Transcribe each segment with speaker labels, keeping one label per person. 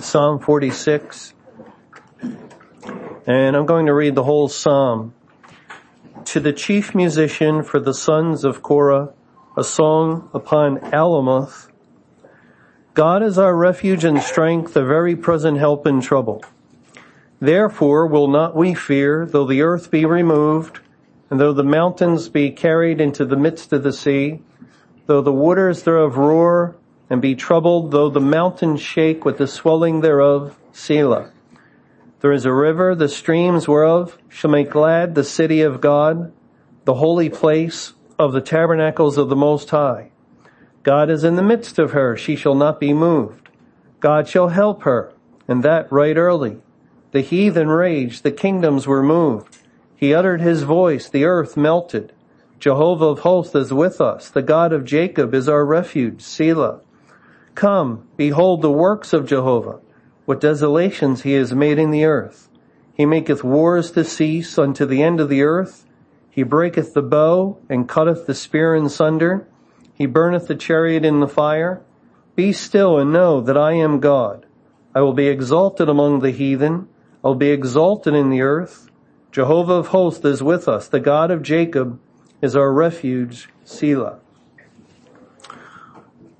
Speaker 1: Psalm 46. And I'm going to read the whole psalm. To the chief musician for the sons of Korah, a song upon Alamoth. God is our refuge and strength, a very present help in trouble. Therefore will not we fear, though the earth be removed, and though the mountains be carried into the midst of the sea, though the waters thereof roar and be troubled, though the mountains shake with the swelling thereof, Selah. There is a river, the streams whereof shall make glad the city of God, the holy place of the tabernacles of the Most High. God is in the midst of her, she shall not be moved. God shall help her, and that right early. The heathen raged, the kingdoms were moved. He uttered his voice, the earth melted. Jehovah of hosts is with us. The God of Jacob is our refuge, Selah. Come, behold the works of Jehovah, what desolations he has made in the earth. He maketh wars to cease unto the end of the earth. He breaketh the bow and cutteth the spear in sunder. He burneth the chariot in the fire. Be still and know that I am God. I will be exalted among the heathen. I will be exalted in the earth. Jehovah of hosts is with us. The God of Jacob is our refuge, Selah.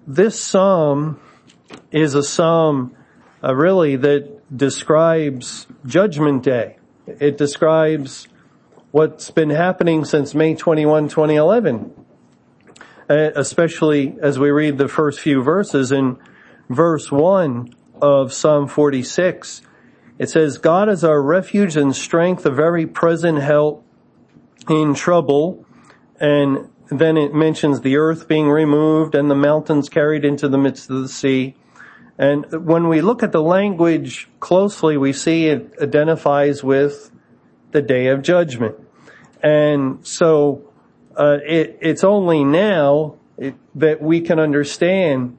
Speaker 1: This psalm is a psalm uh, really that describes Judgment Day. It describes what's been happening since May 21, 2011. Uh, especially as we read the first few verses in verse 1 of Psalm 46. It says, God is our refuge and strength, a very present help in trouble. And then it mentions the earth being removed and the mountains carried into the midst of the sea. And when we look at the language closely, we see it identifies with the day of judgment. And so uh, it, it's only now it, that we can understand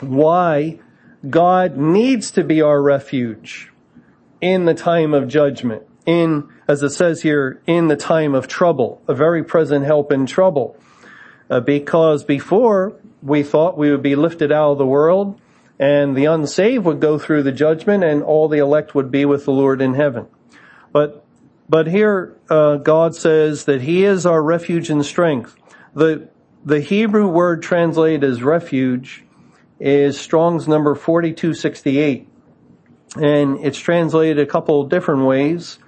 Speaker 1: why God needs to be our refuge in the time of judgment in, as it says here, in the time of trouble, a very present help in trouble. Uh, because before we thought we would be lifted out of the world and the unsaved would go through the judgment and all the elect would be with the Lord in heaven. But, but here, uh, God says that He is our refuge and strength. The, the Hebrew word translated as refuge is Strong's number 4268. And it's translated a couple different ways.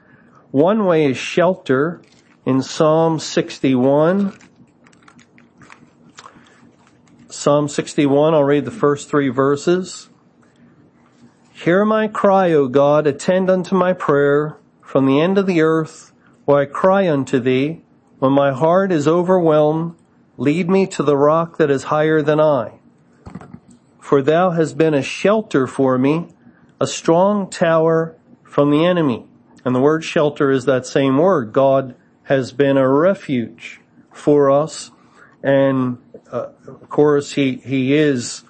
Speaker 1: One way is shelter in Psalm 61. Psalm 61, I'll read the first three verses. Hear my cry, O God, attend unto my prayer from the end of the earth, where I cry unto thee. When my heart is overwhelmed, lead me to the rock that is higher than I. For thou hast been a shelter for me, a strong tower from the enemy. And the word shelter is that same word. God has been a refuge for us. And uh, of course, he, he is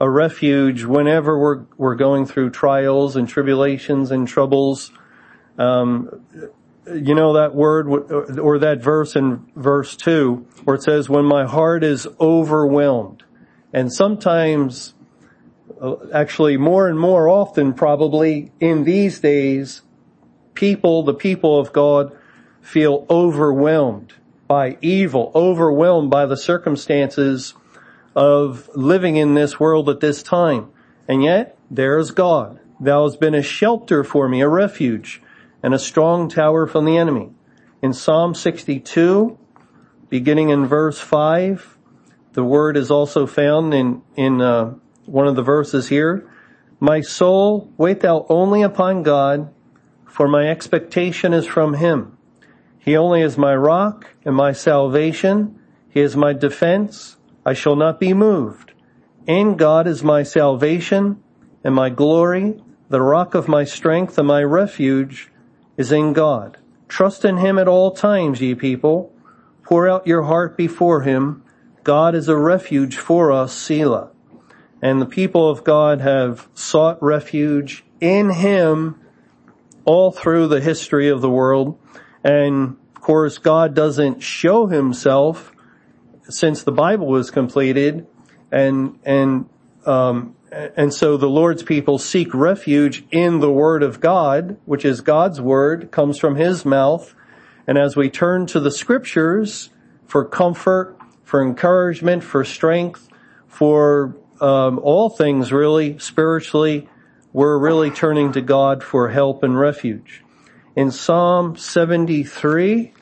Speaker 1: a refuge whenever we're, we're going through trials and tribulations and troubles. Um, you know that word or that verse in verse two where it says, when my heart is overwhelmed. And sometimes, uh, actually more and more often probably in these days, people, the people of God, feel overwhelmed by evil, overwhelmed by the circumstances of living in this world at this time. And yet, there is God. Thou hast been a shelter for me, a refuge, and a strong tower from the enemy. In Psalm 62, beginning in verse 5, the word is also found in, in uh, one of the verses here. My soul, wait thou only upon God, for my expectation is from him. He only is my rock and my salvation. He is my defense. I shall not be moved. In God is my salvation and my glory. The rock of my strength and my refuge is in God. Trust in him at all times, ye people. Pour out your heart before him. God is a refuge for us, Selah. And the people of God have sought refuge in him all through the history of the world. And of course, God doesn't show himself since the Bible was completed and, and, um, and so the Lord's people seek refuge in the Word of God, which is God's Word, comes from His mouth. And as we turn to the Scriptures for comfort, for encouragement, for strength, for um, all things really spiritually, we're really turning to God for help and refuge. In Psalm 73,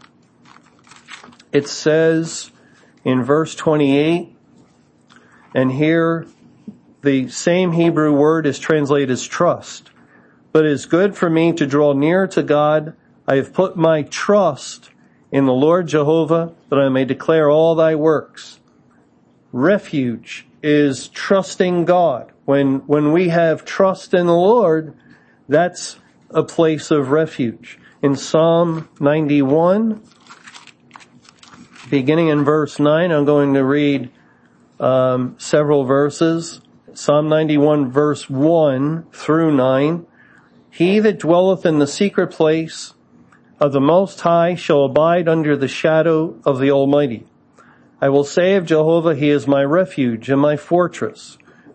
Speaker 1: it says in verse 28, and here the same Hebrew word is translated as trust. But it is good for me to draw near to God. I have put my trust in the Lord Jehovah that I may declare all thy works. Refuge is trusting God. When, when we have trust in the Lord, that's a place of refuge. In Psalm 91, beginning in verse 9, I'm going to read um, several verses. Psalm 91 verse 1 through 9. He that dwelleth in the secret place of the Most High shall abide under the shadow of the Almighty. I will say of Jehovah, He is my refuge and my fortress.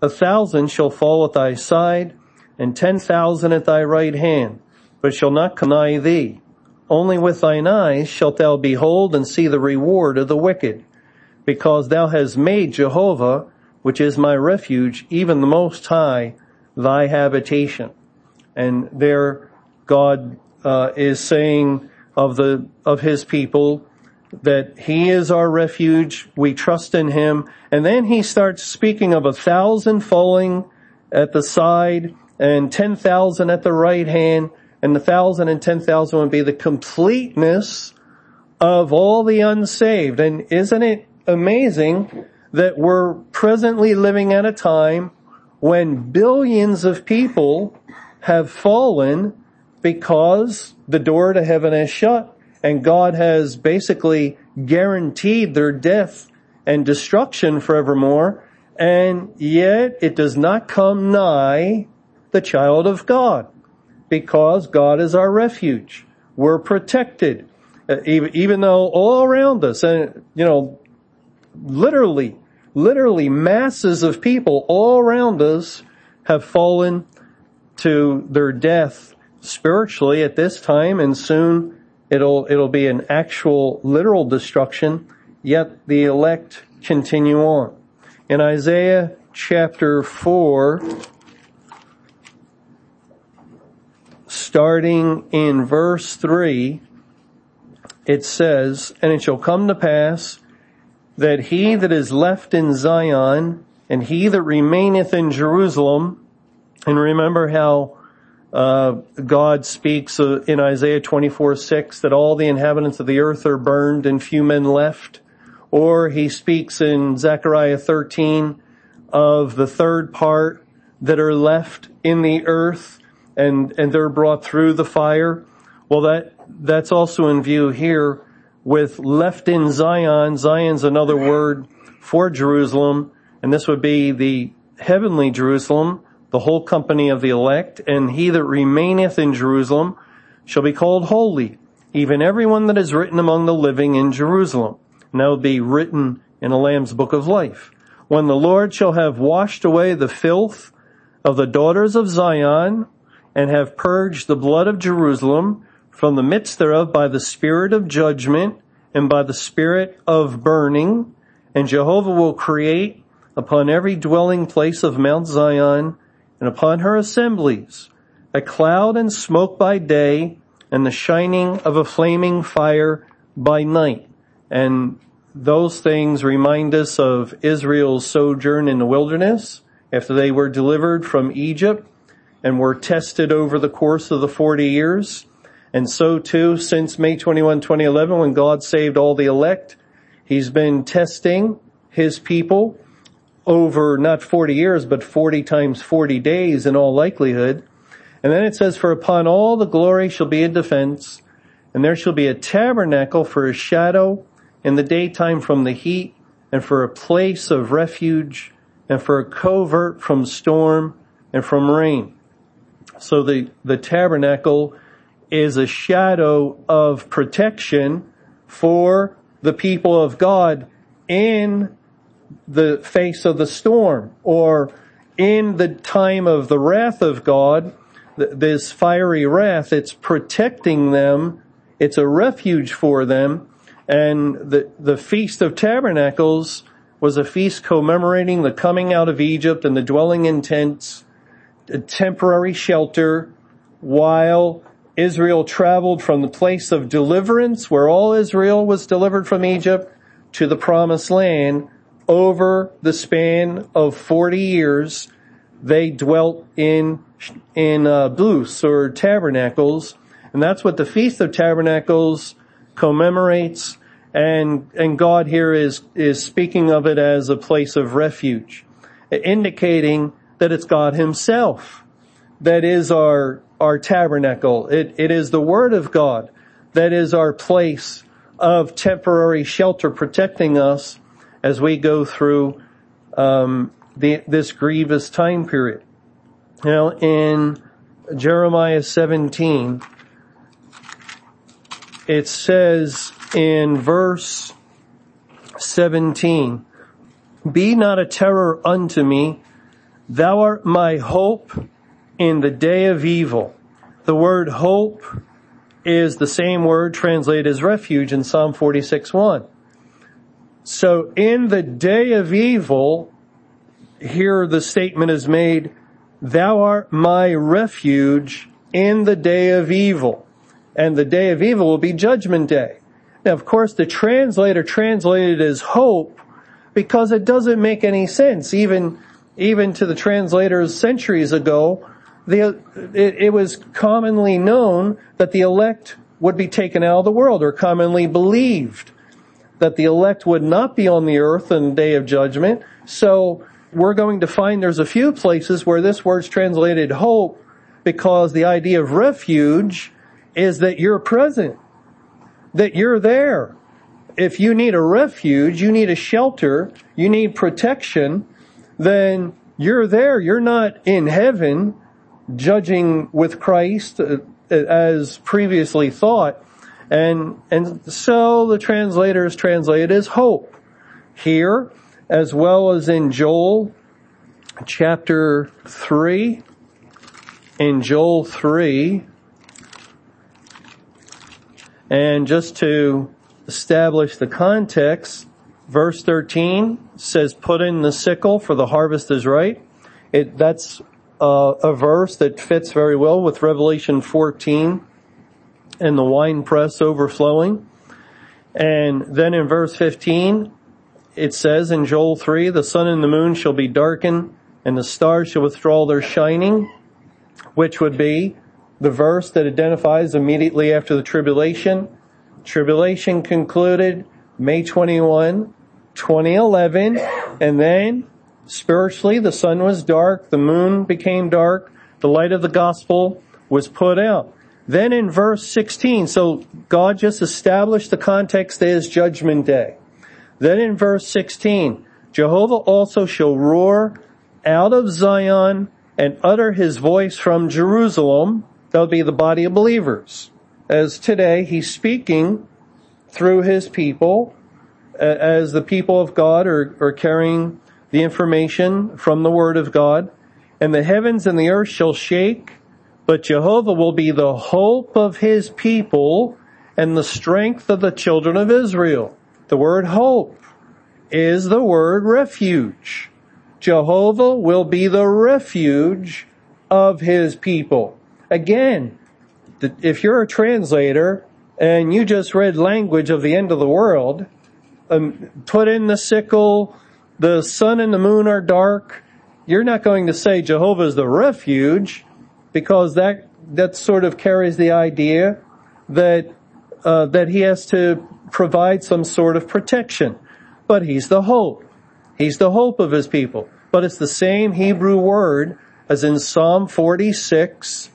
Speaker 1: A thousand shall fall at thy side, and ten thousand at thy right hand, but shall not come nigh thee. Only with thine eyes shalt thou behold and see the reward of the wicked, because thou hast made Jehovah, which is my refuge, even the Most High, thy habitation. And there God uh, is saying of the of his people that he is our refuge, we trust in him, and then he starts speaking of a thousand falling at the side and ten thousand at the right hand, and the thousand and ten thousand would be the completeness of all the unsaved. And isn't it amazing that we're presently living at a time when billions of people have fallen because the door to heaven is shut and God has basically guaranteed their death and destruction forevermore and yet it does not come nigh the child of God because God is our refuge. We're protected. Uh, even, even though all around us, and you know, literally, literally masses of people all around us have fallen to their death spiritually at this time and soon it'll, it'll be an actual literal destruction, yet the elect continue on. In Isaiah chapter 4, starting in verse 3, it says, And it shall come to pass that he that is left in Zion and he that remaineth in Jerusalem, and remember how uh, God speaks uh, in Isaiah 24, 6 that all the inhabitants of the earth are burned and few men left. Or he speaks in Zechariah 13 of the third part that are left in the earth and, and they're brought through the fire. Well, that, that's also in view here with left in Zion. Zion's another word for Jerusalem, and this would be the heavenly Jerusalem, the whole company of the elect, and he that remaineth in Jerusalem shall be called holy, even everyone that is written among the living in Jerusalem. Will be written in a Lamb's book of life. When the Lord shall have washed away the filth of the daughters of Zion, and have purged the blood of Jerusalem, from the midst thereof by the spirit of judgment and by the spirit of burning, and Jehovah will create upon every dwelling place of Mount Zion and upon her assemblies a cloud and smoke by day and the shining of a flaming fire by night. And those things remind us of Israel's sojourn in the wilderness after they were delivered from Egypt and were tested over the course of the 40 years. And so too, since May 21, 2011, when God saved all the elect, He's been testing His people over not 40 years, but 40 times 40 days in all likelihood. And then it says, for upon all the glory shall be a defense, and there shall be a tabernacle for a shadow in the daytime from the heat, and for a place of refuge, and for a covert from storm and from rain. So the, the tabernacle is a shadow of protection for the people of God in the face of the storm or in the time of the wrath of God, this fiery wrath, it's protecting them. It's a refuge for them. And the, the Feast of Tabernacles was a feast commemorating the coming out of Egypt and the dwelling in tents, a temporary shelter while Israel traveled from the place of deliverance where all Israel was delivered from Egypt to the promised land over the span of 40 years. They dwelt in, in, uh, booths or tabernacles. And that's what the Feast of Tabernacles commemorates. And, and God here is, is speaking of it as a place of refuge, indicating that it's God himself that is our our tabernacle. It, it is the Word of God that is our place of temporary shelter protecting us as we go through um, the, this grievous time period. Now, in Jeremiah 17, it says in verse 17, Be not a terror unto me, thou art my hope in the day of evil. The word hope is the same word translated as refuge in Psalm 46 1. So in the day of evil, here the statement is made, thou art my refuge in the day of evil. And the day of evil will be judgment day. Now of course the translator translated as hope because it doesn't make any sense even, even to the translators centuries ago the, it, it was commonly known that the elect would be taken out of the world or commonly believed that the elect would not be on the earth in the day of judgment. So we're going to find there's a few places where this word's translated hope because the idea of refuge is that you're present, that you're there. If you need a refuge, you need a shelter, you need protection, then you're there. You're not in heaven judging with Christ uh, as previously thought. And, and so the translators translate as hope here, as well as in Joel chapter 3. In Joel 3, and just to establish the context, verse 13 says, put in the sickle for the harvest is right. It, that's uh, a verse that fits very well with Revelation 14 and the winepress overflowing. And then in verse 15, it says in Joel 3, the sun and the moon shall be darkened and the stars shall withdraw their shining, which would be the verse that identifies immediately after the tribulation. Tribulation concluded May 21, 2011, and then Spiritually, the sun was dark, the moon became dark, the light of the gospel was put out. Then in verse 16, so God just established the context as judgment day. Then in verse 16, Jehovah also shall roar out of Zion and utter his voice from Jerusalem. That would be the body of believers. As today he's speaking through his people as the people of God are, are carrying the information from the word of God, and the heavens and the earth shall shake, but Jehovah will be the hope of his people and the strength of the children of Israel. The word hope is the word refuge. Jehovah will be the refuge of his people. Again, if you're a translator and you just read language of the end of the world, um, put in the sickle, the sun and the moon are dark, you're not going to say Jehovah is the refuge because that, that sort of carries the idea that, uh, that he has to provide some sort of protection. But he's the hope. He's the hope of his people. But it's the same Hebrew word as in Psalm 46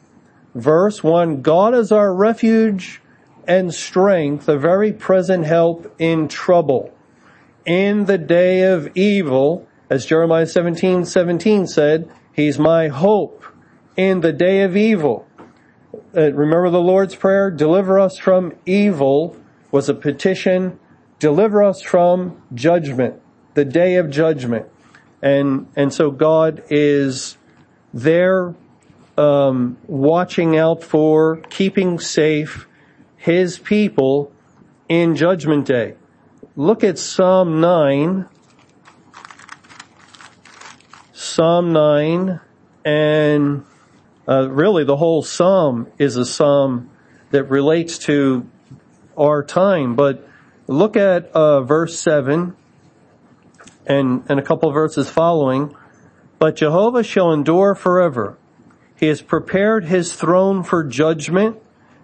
Speaker 1: verse 1. God is our refuge and strength, a very present help in trouble. In the day of evil, as Jeremiah 17, 17 said, He's my hope in the day of evil. Uh, remember the Lord's Prayer? Deliver us from evil was a petition. Deliver us from judgment, the day of judgment. And, and so God is there, um, watching out for, keeping safe His people in judgment day. Look at Psalm 9. Psalm 9 and uh, really the whole psalm is a psalm that relates to our time. But look at uh, verse 7 and, and a couple verses following. But Jehovah shall endure forever. He has prepared his throne for judgment,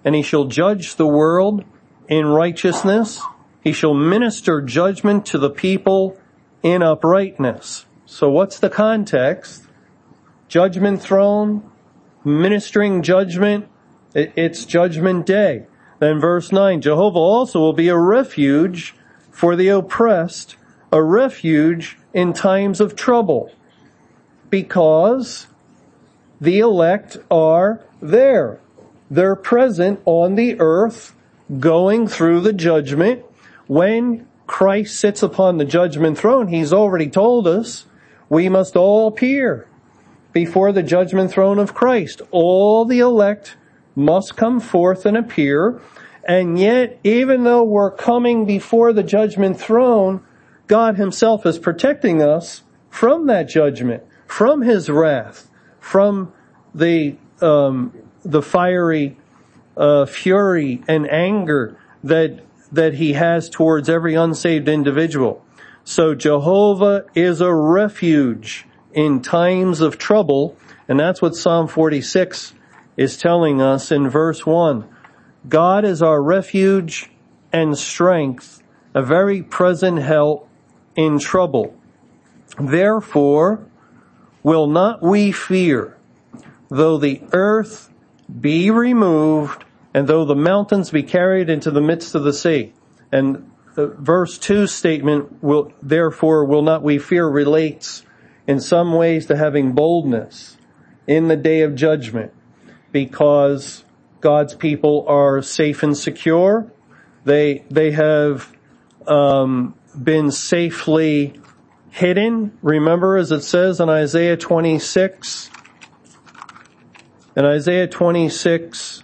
Speaker 1: and he shall judge the world in righteousness. He shall minister judgment to the people in uprightness. So what's the context? Judgment throne, ministering judgment, it's judgment day. Then verse 9, Jehovah also will be a refuge for the oppressed, a refuge in times of trouble, because the elect are there. They're present on the earth, going through the judgment. When Christ sits upon the judgment throne, He's already told us we must all appear before the judgment throne of Christ. All the elect must come forth and appear. And yet, even though we're coming before the judgment throne, God himself is protecting us from that judgment, from his wrath, from the, um, the fiery, uh, fury and anger that, that he has towards every unsaved individual. So Jehovah is a refuge in times of trouble, and that's what Psalm 46 is telling us in verse 1. God is our refuge and strength, a very present help in trouble. Therefore, will not we fear, though the earth be removed, and though the mountains be carried into the midst of the sea. And verse 2 statement will, therefore will not we fear relates in some ways to having boldness in the day of judgment because God's people are safe and secure. They, they have, um, been safely hidden. Remember as it says in Isaiah 26, in Isaiah 26,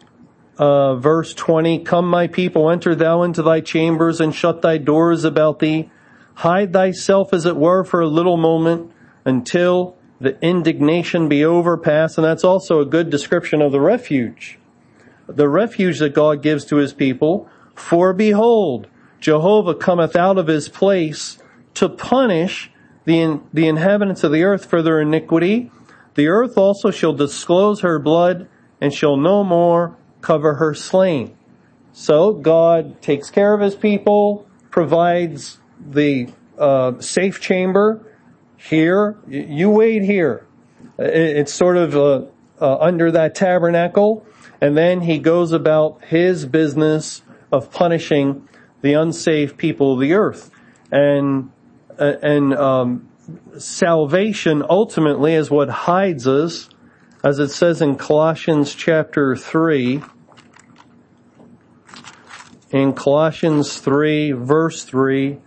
Speaker 1: uh, verse 20, come my people, enter thou into thy chambers and shut thy doors about thee. Hide thyself as it were for a little moment until the indignation be overpassed. And that's also a good description of the refuge. The refuge that God gives to his people. For behold, Jehovah cometh out of his place to punish the, the inhabitants of the earth for their iniquity. The earth also shall disclose her blood and shall no more cover her slain. So God takes care of his people, provides the uh, safe chamber here, you wait here. It's sort of uh, uh, under that tabernacle, and then he goes about his business of punishing the unsafe people of the earth. And uh, and um, salvation ultimately is what hides us, as it says in Colossians chapter three. In Colossians three, verse three,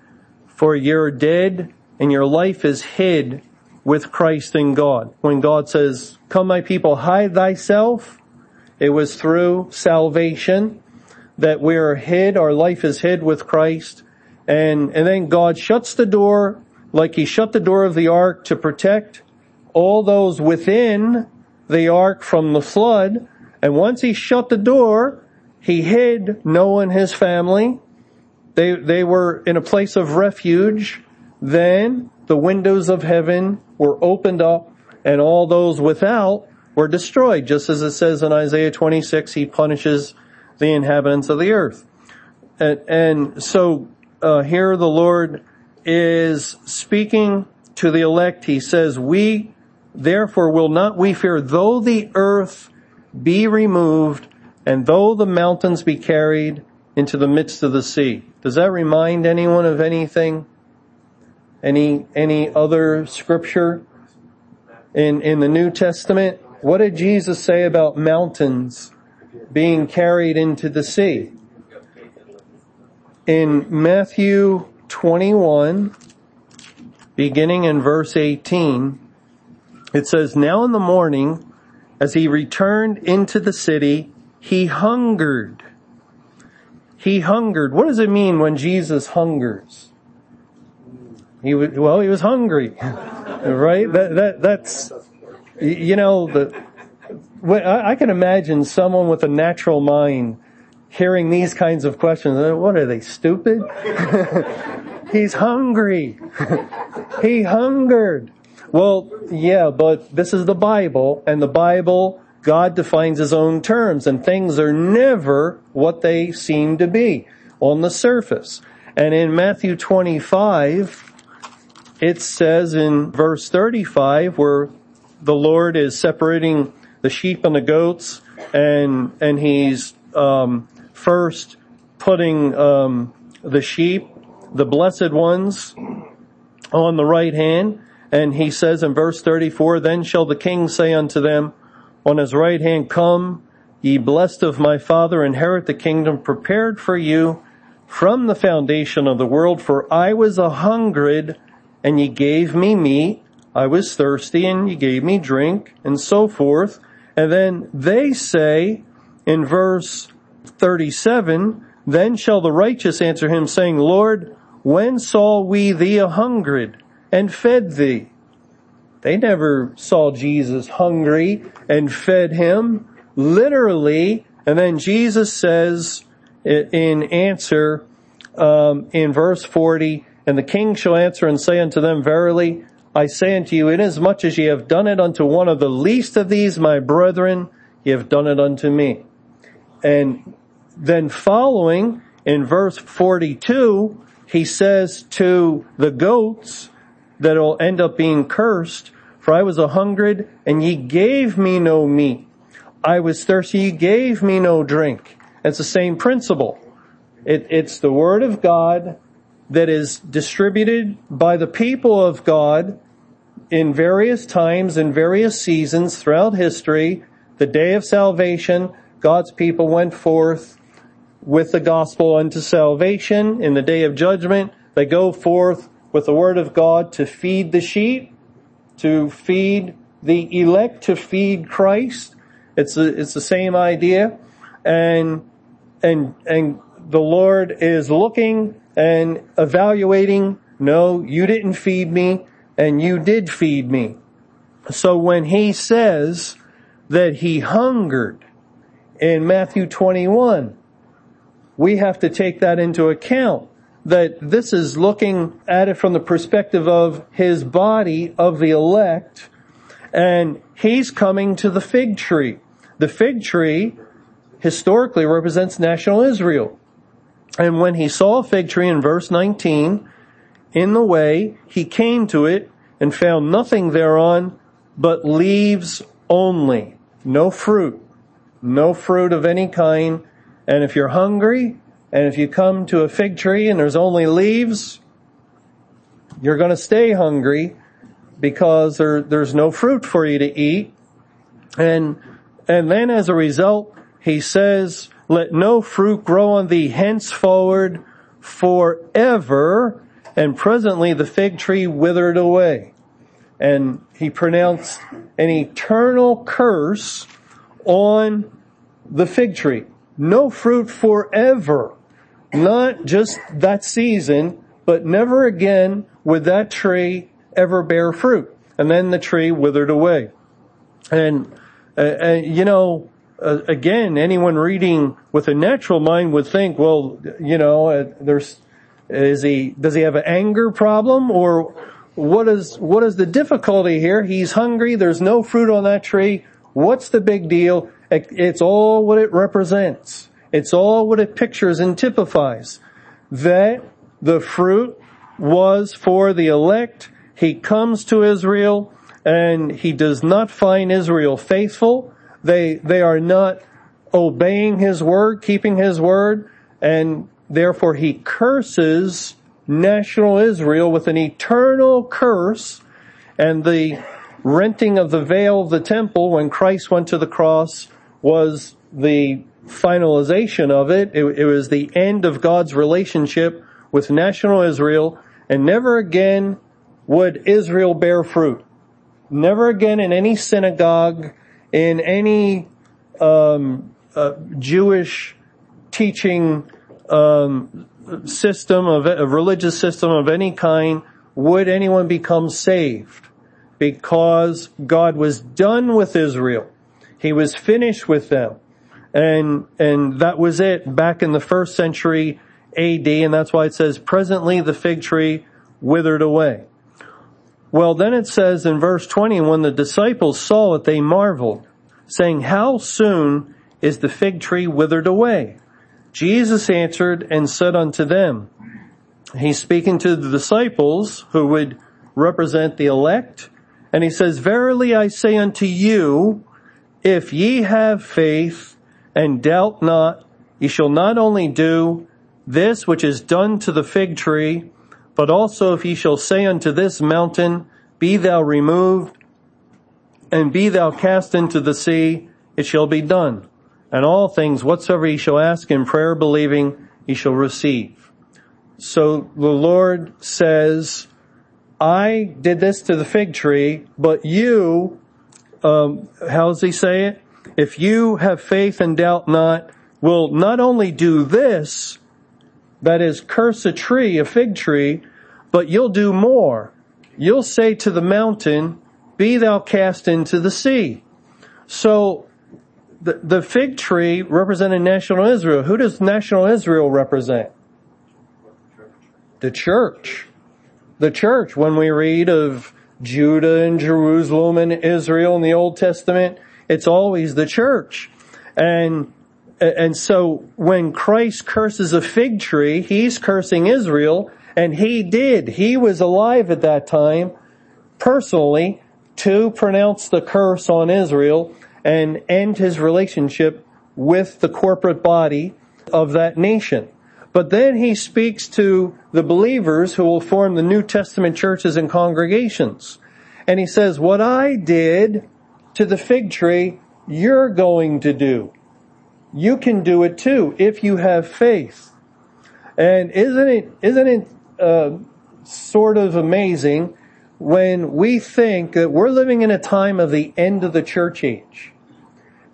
Speaker 1: for you're dead and your life is hid with Christ in God. When God says, come my people, hide thyself, it was through salvation that we are hid, our life is hid with Christ. And, and then God shuts the door like he shut the door of the ark to protect all those within the ark from the flood. And once he shut the door, he hid Noah and his family. They, they were in a place of refuge then the windows of heaven were opened up and all those without were destroyed, just as it says in Isaiah 26, he punishes the inhabitants of the earth. And, and so uh, here the Lord is speaking to the elect, he says, we therefore will not we fear though the earth be removed and though the mountains be carried into the midst of the sea. Does that remind anyone of anything? Any, any other scripture in, in the New Testament? What did Jesus say about mountains being carried into the sea? In Matthew 21, beginning in verse 18, it says, Now in the morning, as he returned into the city, he hungered. He hungered. What does it mean when Jesus hungers? He was, well, he was hungry, right? That, that, that's, you know, the, I can imagine someone with a natural mind hearing these kinds of questions. Uh, what are they, stupid? He's hungry. he hungered. Well, yeah, but this is the Bible, and the Bible, God defines His own terms, and things are never what they seem to be on the surface. And in Matthew 25, it says in verse 35, where the Lord is separating the sheep and the goats, and and He's um, first putting um, the sheep, the blessed ones, on the right hand, and he says in verse 34, Then shall the king say unto them, On his right hand, Come, ye blessed of my father, inherit the kingdom prepared for you from the foundation of the world. For I was a hungered, and ye gave me meat. I was thirsty, and ye gave me drink, and so forth. And then they say in verse 37, Then shall the righteous answer him, saying, Lord, when saw we thee a hungered? and fed thee. They never saw Jesus hungry and fed him, literally. And then Jesus says in answer, um, in verse 40, and the king shall answer and say unto them, Verily, I say unto you, inasmuch as ye have done it unto one of the least of these, my brethren, ye have done it unto me. And then following in verse 42, he says to the goats, that'll end up being cursed. For I was a hungered and ye gave me no meat. I was thirsty, ye gave me no drink. It's the same principle. It, it's the word of God that is distributed by the people of God in various times in various seasons throughout history. The day of salvation, God's people went forth with the gospel unto salvation. In the day of judgment, they go forth with the word of God to feed the sheep, to feed the elect, to feed Christ. It's a, it's the same idea. And, and, and the Lord is looking and evaluating, no, you didn't feed me and you did feed me. So when he says that he hungered in Matthew 21, we have to take that into account that this is looking at it from the perspective of his body of the elect and he's coming to the fig tree. The fig tree historically represents national Israel. And when he saw a fig tree in verse 19, in the way he came to it and found nothing thereon but leaves only. No fruit. No fruit of any kind. And if you're hungry, and if you come to a fig tree and there's only leaves, you're going to stay hungry because there, there's no fruit for you to eat. And, and then as a result, he says, let no fruit grow on thee henceforward forever. And presently the fig tree withered away. And he pronounced an eternal curse on the fig tree. No fruit forever. Not just that season, but never again would that tree ever bear fruit. And then the tree withered away. And, uh, uh, you know, uh, again, anyone reading with a natural mind would think, well, you know, uh, there's, is he, does he have an anger problem or what is, what is the difficulty here? He's hungry. There's no fruit on that tree. What's the big deal? It's all what it represents. It's all what it pictures and typifies. That the fruit was for the elect. he comes to Israel and he does not find Israel faithful. They, they are not obeying his word, keeping his word, and therefore he curses national Israel with an eternal curse and the renting of the veil of the temple when Christ went to the cross was the finalization of it. It, it was the end of God's relationship with national Israel and never again would Israel bear fruit. Never again in any synagogue, in any um, uh, Jewish teaching um, system of a religious system of any kind would anyone become saved because God was done with Israel. He was finished with them. And, and that was it back in the first century AD. And that's why it says presently the fig tree withered away. Well, then it says in verse 20, when the disciples saw it, they marveled, saying, how soon is the fig tree withered away? Jesus answered and said unto them, he's speaking to the disciples who would represent the elect, and he says, verily I say unto you, if ye have faith and doubt not, ye shall not only do this which is done to the fig tree, but also if he shall say unto this mountain, be thou removed, and be thou cast into the sea, it shall be done. And all things whatsoever he shall ask in prayer believing, he shall receive. So the Lord says, I did this to the fig tree, but you, um, how does he say it? If you have faith and doubt not, will not only do this, that is curse a tree, a fig tree, but you'll do more. You'll say to the mountain, be thou cast into the sea. So the, the fig tree represented national Israel. Who does national Israel represent? The church. The church. When we read of Judah and Jerusalem and Israel in the Old Testament, it's always the church. And, and so when Christ curses a fig tree, he's cursing Israel, and he did. He was alive at that time, personally, to pronounce the curse on Israel, and end his relationship with the corporate body of that nation. But then he speaks to the believers who will form the New Testament churches and congregations. And he says, what I did to the fig tree, you're going to do. You can do it too if you have faith. And isn't it, isn't it, uh, sort of amazing when we think that we're living in a time of the end of the church age.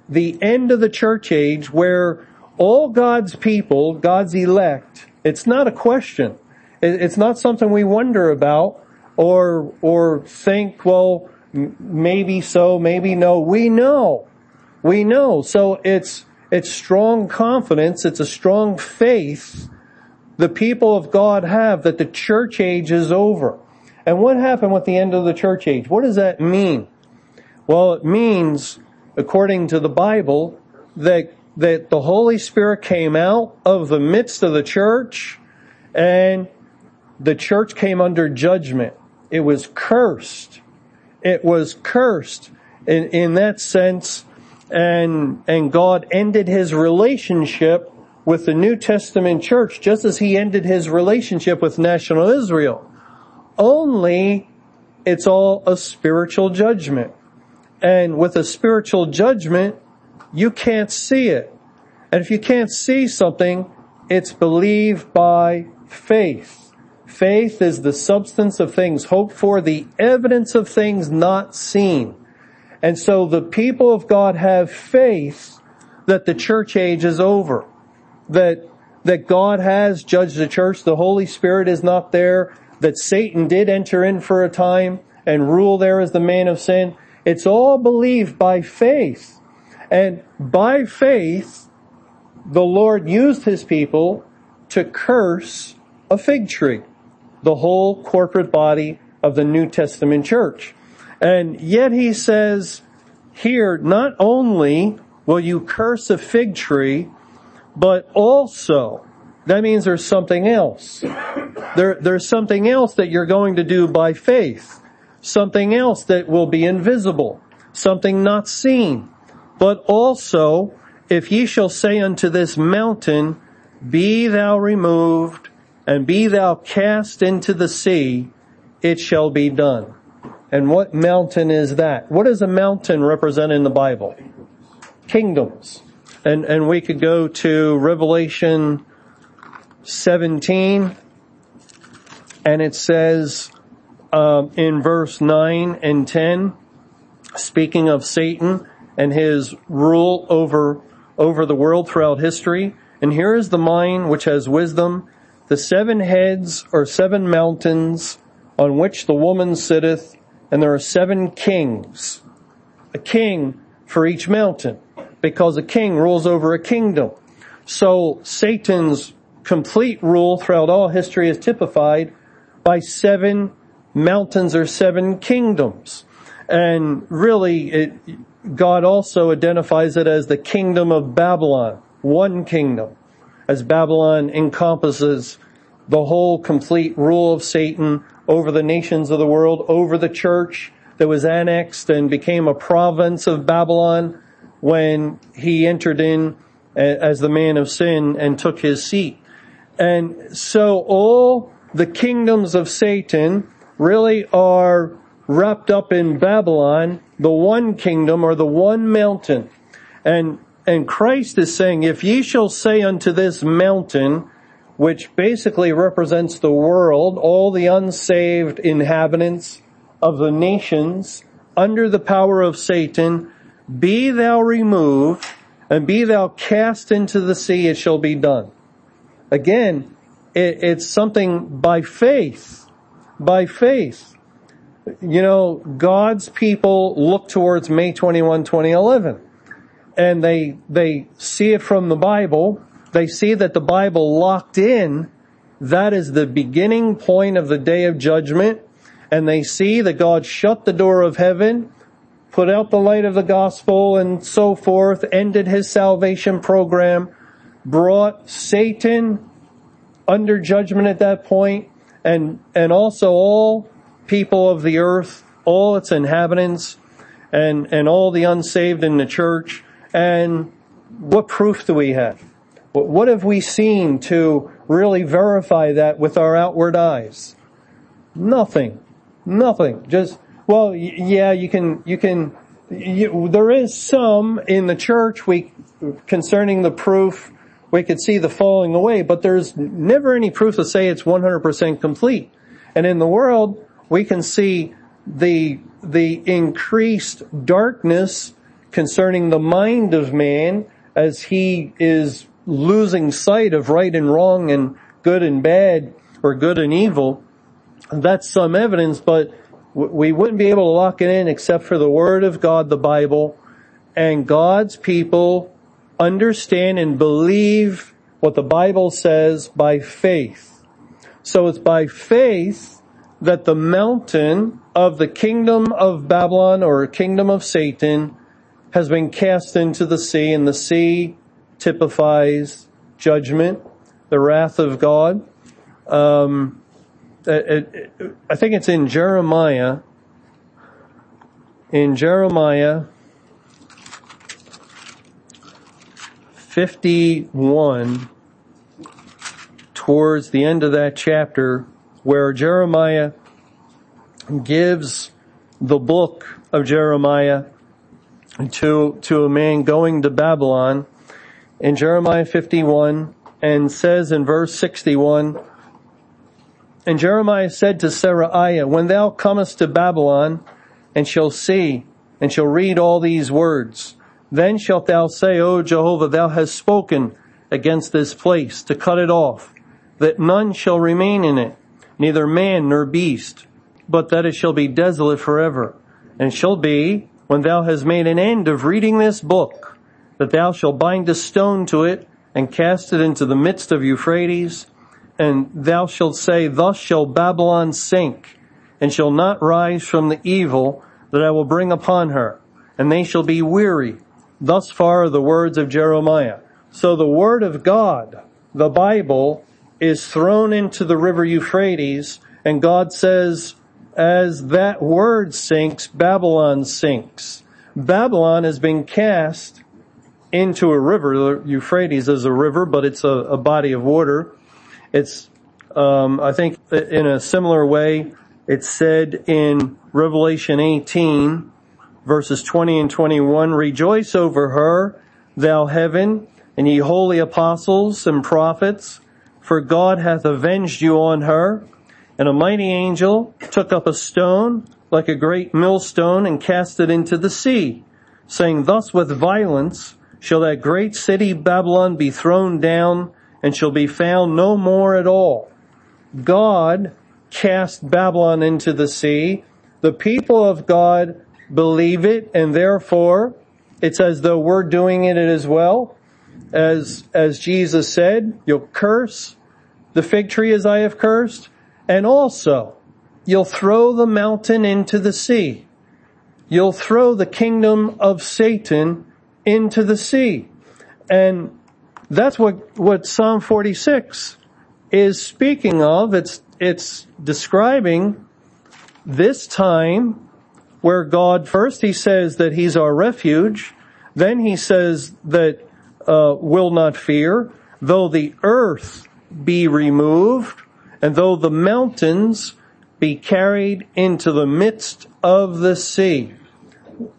Speaker 1: The end of the church age where all God's people, God's elect, it's not a question. It's not something we wonder about or, or think, well, maybe so, maybe no. We know. We know. So it's, it's strong confidence. It's a strong faith the people of God have that the church age is over. And what happened with the end of the church age? What does that mean? Well, it means, according to the Bible, that, that the Holy Spirit came out of the midst of the church and the church came under judgment. It was cursed. It was cursed in, in that sense and, and God ended his relationship with the New Testament church just as he ended his relationship with national Israel only it's all a spiritual judgment. And with a spiritual judgment, you can't see it. And if you can't see something, it's believed by faith. Faith is the substance of things hoped for, the evidence of things not seen. And so the people of God have faith that the church age is over. That, that God has judged the church. The Holy Spirit is not there that Satan did enter in for a time and rule there as the man of sin. It's all believed by faith. And by faith, the Lord used his people to curse a fig tree, the whole corporate body of the New Testament church. And yet he says here, not only will you curse a fig tree, but also, that means there's something else. there, there's something else that you're going to do by faith. Something else that will be invisible. Something not seen. But also, if ye shall say unto this mountain, be thou removed and be thou cast into the sea, it shall be done. And what mountain is that? What does a mountain represent in the Bible? Kingdoms. And, and we could go to Revelation 17 and it says, um, in verse 9 and 10, speaking of Satan and his rule over, over the world throughout history. And here is the mind which has wisdom. The seven heads are seven mountains on which the woman sitteth, and there are seven kings. A king for each mountain, because a king rules over a kingdom. So Satan's complete rule throughout all history is typified by seven mountains or seven kingdoms. And really, it, God also identifies it as the kingdom of Babylon, one kingdom, as Babylon encompasses the whole complete rule of Satan over the nations of the world, over the church that was annexed and became a province of Babylon when he entered in as the man of sin and took his seat. And so all the kingdoms of Satan really are wrapped up in Babylon, the one kingdom or the one mountain. And, and Christ is saying, if ye shall say unto this mountain, which basically represents the world, all the unsaved inhabitants of the nations under the power of Satan, be thou removed and be thou cast into the sea, it shall be done. Again, it, it's something by faith, by faith. You know, God's people look towards May 21, 2011 and they, they see it from the Bible they see that the Bible locked in, that is the beginning point of the day of judgment, and they see that God shut the door of heaven, put out the light of the gospel and so forth, ended his salvation program, brought Satan under judgment at that point, and, and also all people of the earth, all its inhabitants, and, and all the unsaved in the church. And what proof do we have? What have we seen to really verify that with our outward eyes? Nothing. Nothing. Just, well, yeah, you can, you can, you, there is some in the church we, concerning the proof, we could see the falling away, but there's never any proof to say it's 100% complete. And in the world, we can see the, the increased darkness concerning the mind of man as he is losing sight of right and wrong and good and bad or good and evil. That's some evidence, but we wouldn't be able to lock it in except for the Word of God, the Bible, and God's people understand and believe what the Bible says by faith. So it's by faith that the mountain of the kingdom of Babylon or kingdom of Satan has been cast into the sea and the sea typifies judgment, the wrath of God. Um, it, it, I think it's in Jeremiah. In Jeremiah 51, towards the end of that chapter, where Jeremiah gives the book of Jeremiah to, to a man going to Babylon in Jeremiah 51 and says in verse 61, And Jeremiah said to Seraiah, When thou comest to Babylon, and shall see, and shall read all these words, then shalt thou say, O Jehovah, thou hast spoken against this place to cut it off, that none shall remain in it, neither man nor beast, but that it shall be desolate forever. And shall be, when thou hast made an end of reading this book, that thou shalt bind a stone to it and cast it into the midst of Euphrates, and thou shalt say, Thus shall Babylon sink, and shall not rise from the evil that I will bring upon her, and they shall be weary. Thus far are the words of Jeremiah. So the word of God, the Bible, is thrown into the river Euphrates and God says, as that word sinks, Babylon sinks. Babylon has been cast into a river. The Euphrates is a river, but it's a, a body of water. It's, um, I think in a similar way, it's said in Revelation 18, verses 20 and 21, rejoice over her, thou heaven, and ye holy apostles and prophets, for God hath avenged you on her. And a mighty angel took up a stone like a great millstone and cast it into the sea, saying, Thus with violence shall that great city Babylon be thrown down and shall be found no more at all. God cast Babylon into the sea. The people of God believe it and therefore it's as though we're doing it as well. As, as Jesus said, you'll curse the fig tree as I have cursed and also, you'll throw the mountain into the sea. You'll throw the kingdom of Satan into the sea. And that's what, what Psalm 46 is speaking of. It's, it's describing this time where God first he says that he's our refuge. Then he says that, uh, will not fear, though the earth be removed, and though the mountains be carried into the midst of the sea,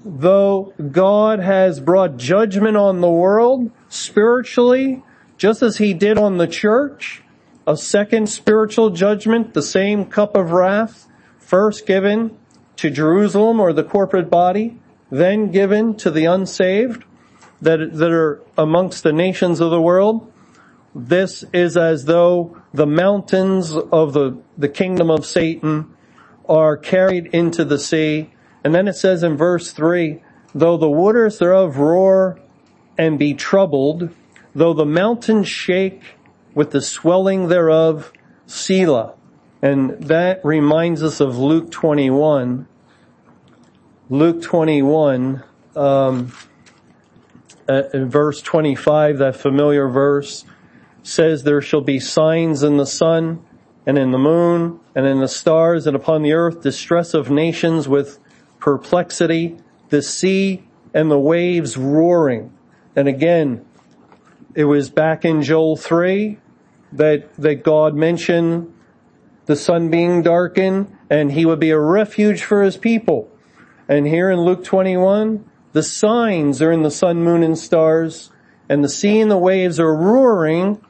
Speaker 1: though God has brought judgment on the world spiritually, just as he did on the church, a second spiritual judgment, the same cup of wrath, first given to Jerusalem or the corporate body, then given to the unsaved that, that are amongst the nations of the world. This is as though the mountains of the, the kingdom of Satan are carried into the sea. And then it says in verse three, though the waters thereof roar and be troubled, though the mountains shake with the swelling thereof, Selah. And that reminds us of Luke 21. Luke 21, um, verse 25, that familiar verse says there shall be signs in the sun and in the moon and in the stars and upon the earth distress of nations with perplexity, the sea and the waves roaring. And again, it was back in Joel 3 that, that God mentioned the sun being darkened and he would be a refuge for his people. And here in Luke 21, the signs are in the sun, moon, and stars, and the sea and the waves are roaring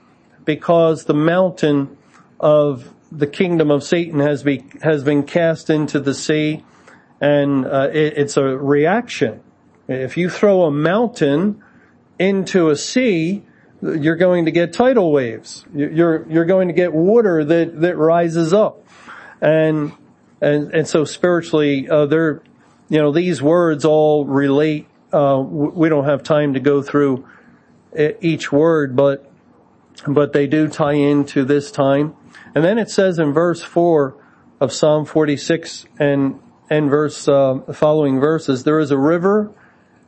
Speaker 1: because the mountain of the kingdom of Satan has be, has been cast into the sea and uh, it, it's a reaction. If you throw a mountain into a sea, you're going to get tidal waves. You're, you're going to get water that, that rises up. And, and, and so spiritually, uh, there, you know, these words all relate. Uh, we don't have time to go through each word, but but they do tie into this time. And then it says in verse 4 of Psalm 46 and, and verse, uh, following verses, there is a river,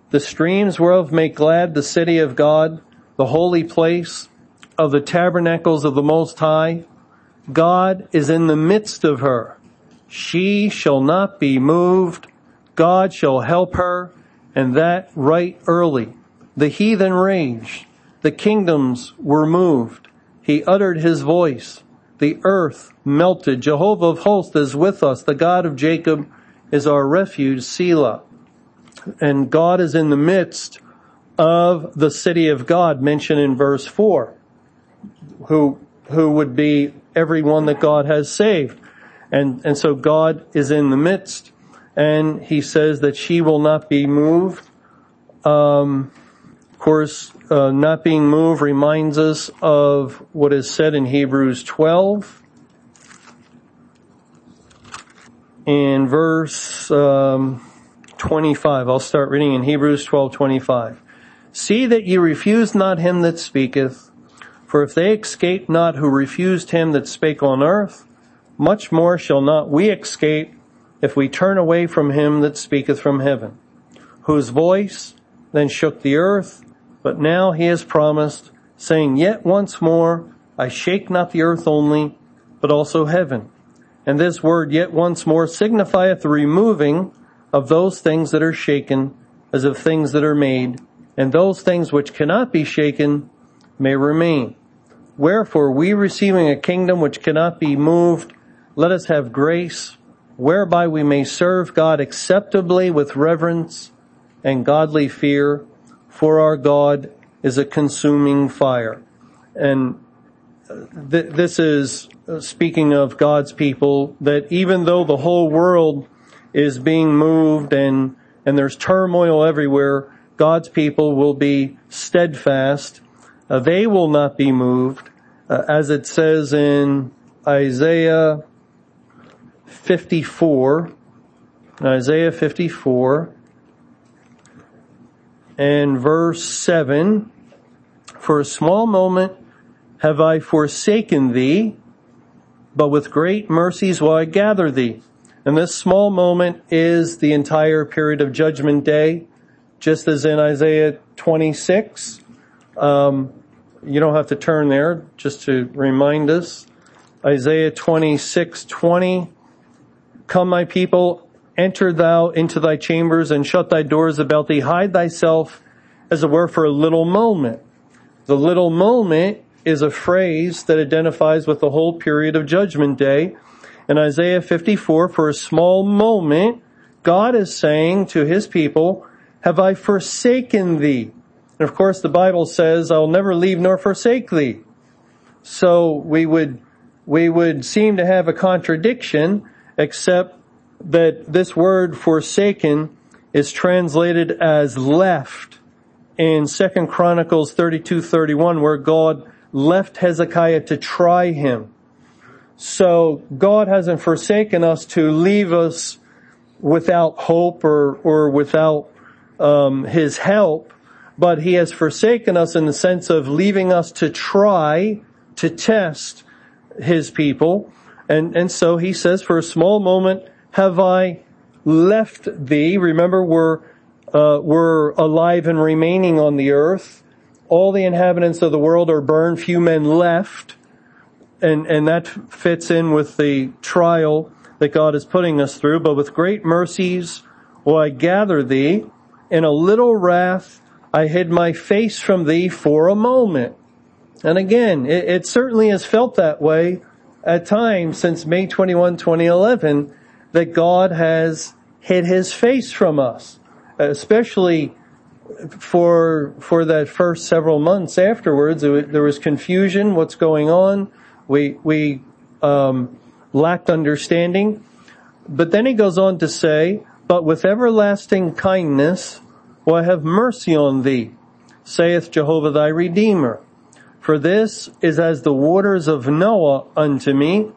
Speaker 1: the streams whereof make glad the city of God, the holy place of the tabernacles of the Most High. God is in the midst of her. She shall not be moved. God shall help her, and that right early. The heathen raged the kingdoms were moved. He uttered his voice. The earth melted. Jehovah of hosts is with us. The God of Jacob is our refuge, Selah. And God is in the midst of the city of God mentioned in verse 4, who, who would be everyone that God has saved. And, and so God is in the midst and he says that she will not be moved. Um, of course, uh, not being moved reminds us of what is said in Hebrews 12. In verse um, 25, I'll start reading in Hebrews 12, 25. See that ye refuse not him that speaketh, for if they escape not who refused him that spake on earth, much more shall not we escape if we turn away from him that speaketh from heaven, whose voice then shook the earth, but now he has promised, saying, Yet once more I shake not the earth only, but also heaven. And this word yet once more signifieth the removing of those things that are shaken as of things that are made, and those things which cannot be shaken may remain. Wherefore we receiving a kingdom which cannot be moved, let us have grace whereby we may serve God acceptably with reverence and godly fear, for our God is a consuming fire. And th- this is uh, speaking of God's people, that even though the whole world is being moved and, and there's turmoil everywhere, God's people will be steadfast. Uh, they will not be moved, uh, as it says in Isaiah 54, Isaiah 54, and verse 7, For a small moment have I forsaken thee, but with great mercies will I gather thee. And this small moment is the entire period of judgment day, just as in Isaiah 26. Um, you don't have to turn there, just to remind us. Isaiah 26, 20. Come my people, enter thou into thy chambers and shut thy doors about thee. Hide thyself as it were for a little moment. The little moment is a phrase that identifies with the whole period of judgment day. In Isaiah 54, for a small moment, God is saying to his people, have I forsaken thee? And of course the Bible says, I'll never leave nor forsake thee. So we would, we would seem to have a contradiction, except that this word forsaken is translated as left in Second Chronicles 32, 31, where God left Hezekiah to try him. So God hasn't forsaken us to leave us without hope or, or without um, his help, but he has forsaken us in the sense of leaving us to try to test his people. And, and so he says, for a small moment have I left thee. Remember, we're, uh, we're alive and remaining on the earth all the inhabitants of the world are burned, few men left. And, and that fits in with the trial that God is putting us through. But with great mercies will I gather thee. In a little wrath I hid my face from thee for a moment. And again, it, it certainly has felt that way at times since May 21, 2011, that God has hid his face from us, especially for for that first several months afterwards, there was confusion. What's going on? We we um, lacked understanding. But then he goes on to say, "But with everlasting kindness will I have mercy on thee, saith Jehovah thy Redeemer. For this is as the waters of Noah unto me.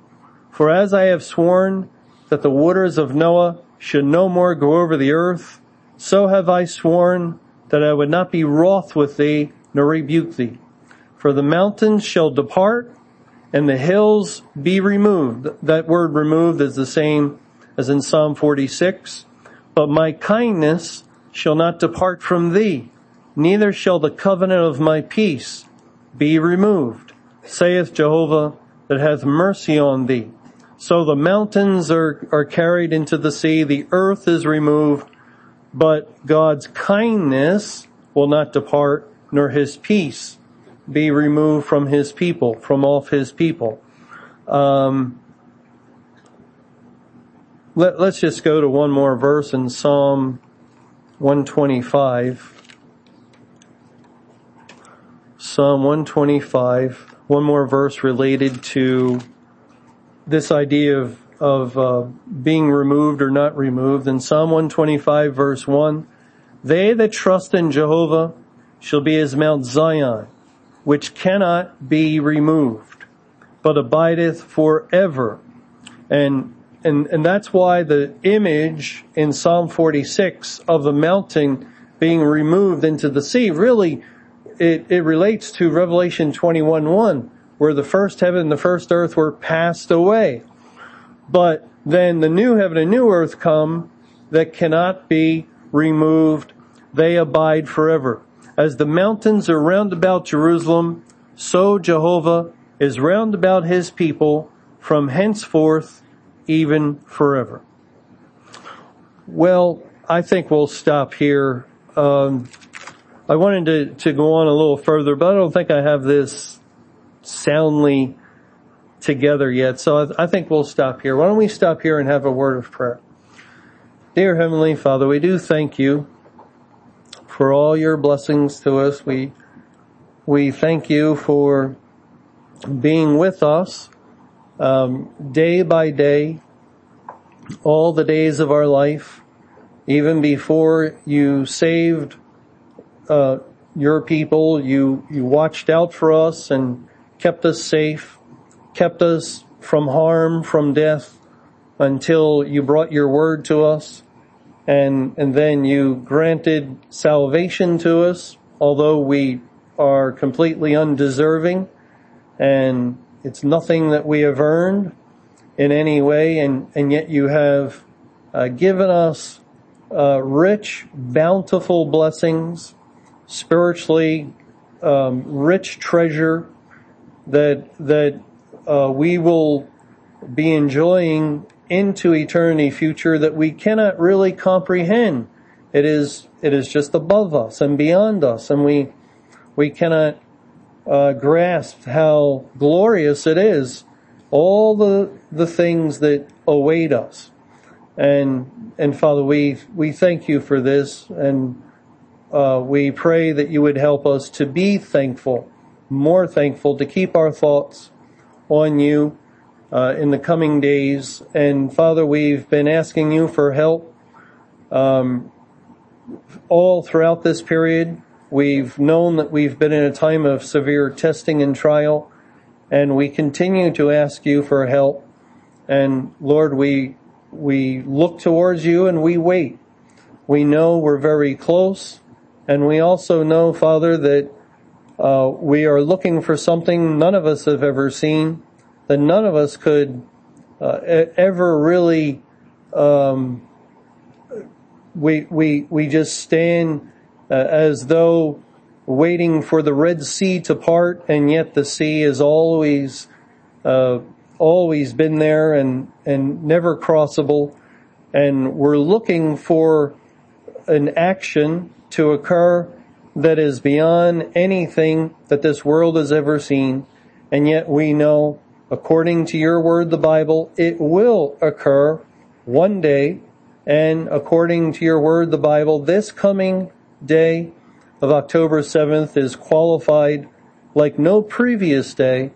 Speaker 1: For as I have sworn that the waters of Noah should no more go over the earth, so have I sworn." That I would not be wroth with thee, nor rebuke thee. For the mountains shall depart, and the hills be removed. That word removed is the same as in Psalm 46. But my kindness shall not depart from thee, neither shall the covenant of my peace be removed, saith Jehovah that hath mercy on thee. So the mountains are, are carried into the sea, the earth is removed, but God's kindness will not depart, nor his peace be removed from his people, from off his people. Um, let, let's just go to one more verse in Psalm 125. Psalm 125, one more verse related to this idea of of uh, being removed or not removed. In Psalm 125 verse 1, they that trust in Jehovah shall be as Mount Zion, which cannot be removed, but abideth forever. And, and, and that's why the image in Psalm 46 of the mountain being removed into the sea really, it, it relates to Revelation 21 1, where the first heaven and the first earth were passed away. But then the new heaven and new earth come that cannot be removed. They abide forever. As the mountains are round about Jerusalem, so Jehovah is round about his people from henceforth even forever. Well, I think we'll stop here. Um, I wanted to, to go on a little further, but I don't think I have this soundly together yet. So I, I think we'll stop here. Why don't we stop here and have a word of prayer? Dear Heavenly Father, we do thank you for all your blessings to us. We, we thank you for being with us, um, day by day, all the days of our life, even before you saved, uh, your people, you, you watched out for us and kept us safe, kept us from harm, from death, until you brought your word to us and, and then you granted salvation to us, although we are completely undeserving and it's nothing that we have earned in any way and, and yet you have uh, given us uh, rich, bountiful blessings, spiritually um, rich treasure that that uh, we will be enjoying into eternity future that we cannot really comprehend. It is, it is just above us and beyond us and we, we cannot uh, grasp how glorious it is. All the, the things that await us. And, and Father, we, we thank you for this and, uh, we pray that you would help us to be thankful, more thankful, to keep our thoughts on you, uh, in the coming days. And Father, we've been asking you for help um, all throughout this period. We've known that we've been in a time of severe testing and trial, and we continue to ask you for help. And Lord, we we look towards you and we wait. We know we're very close, and we also know, Father, that uh, we are looking for something none of us have ever seen that none of us could uh, ever really um, we we we just stand uh, as though waiting for the Red Sea to part, and yet the sea has always uh, always been there and and never crossable, and we're looking for an action to occur that is beyond anything that this world has ever seen, and yet we know according to your word, the Bible, it will occur one day. And according to your word, the Bible, this coming day of October 7th is qualified like no previous day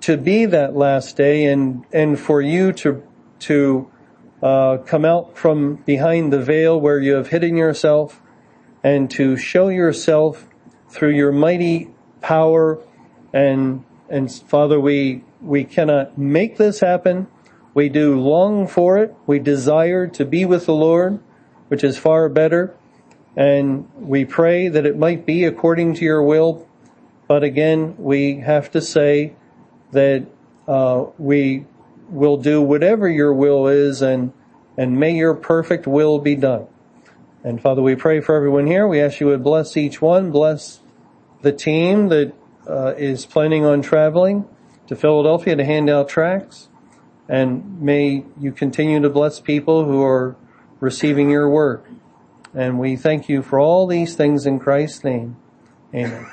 Speaker 1: to be that last day and, and for you to, to, uh, come out from behind the veil where you have hidden yourself and to show yourself through your mighty power and, and Father, we we cannot make this happen. We do long for it. We desire to be with the Lord, which is far better. And we pray that it might be according to your will. But again, we have to say that uh, we will do whatever your will is and, and may your perfect will be done. And Father, we pray for everyone here. We ask you would bless each one, bless the team that uh, is planning on traveling to Philadelphia to hand out tracts. And may you continue to bless people who are receiving your work. And we thank you for all these things in Christ's name. Amen.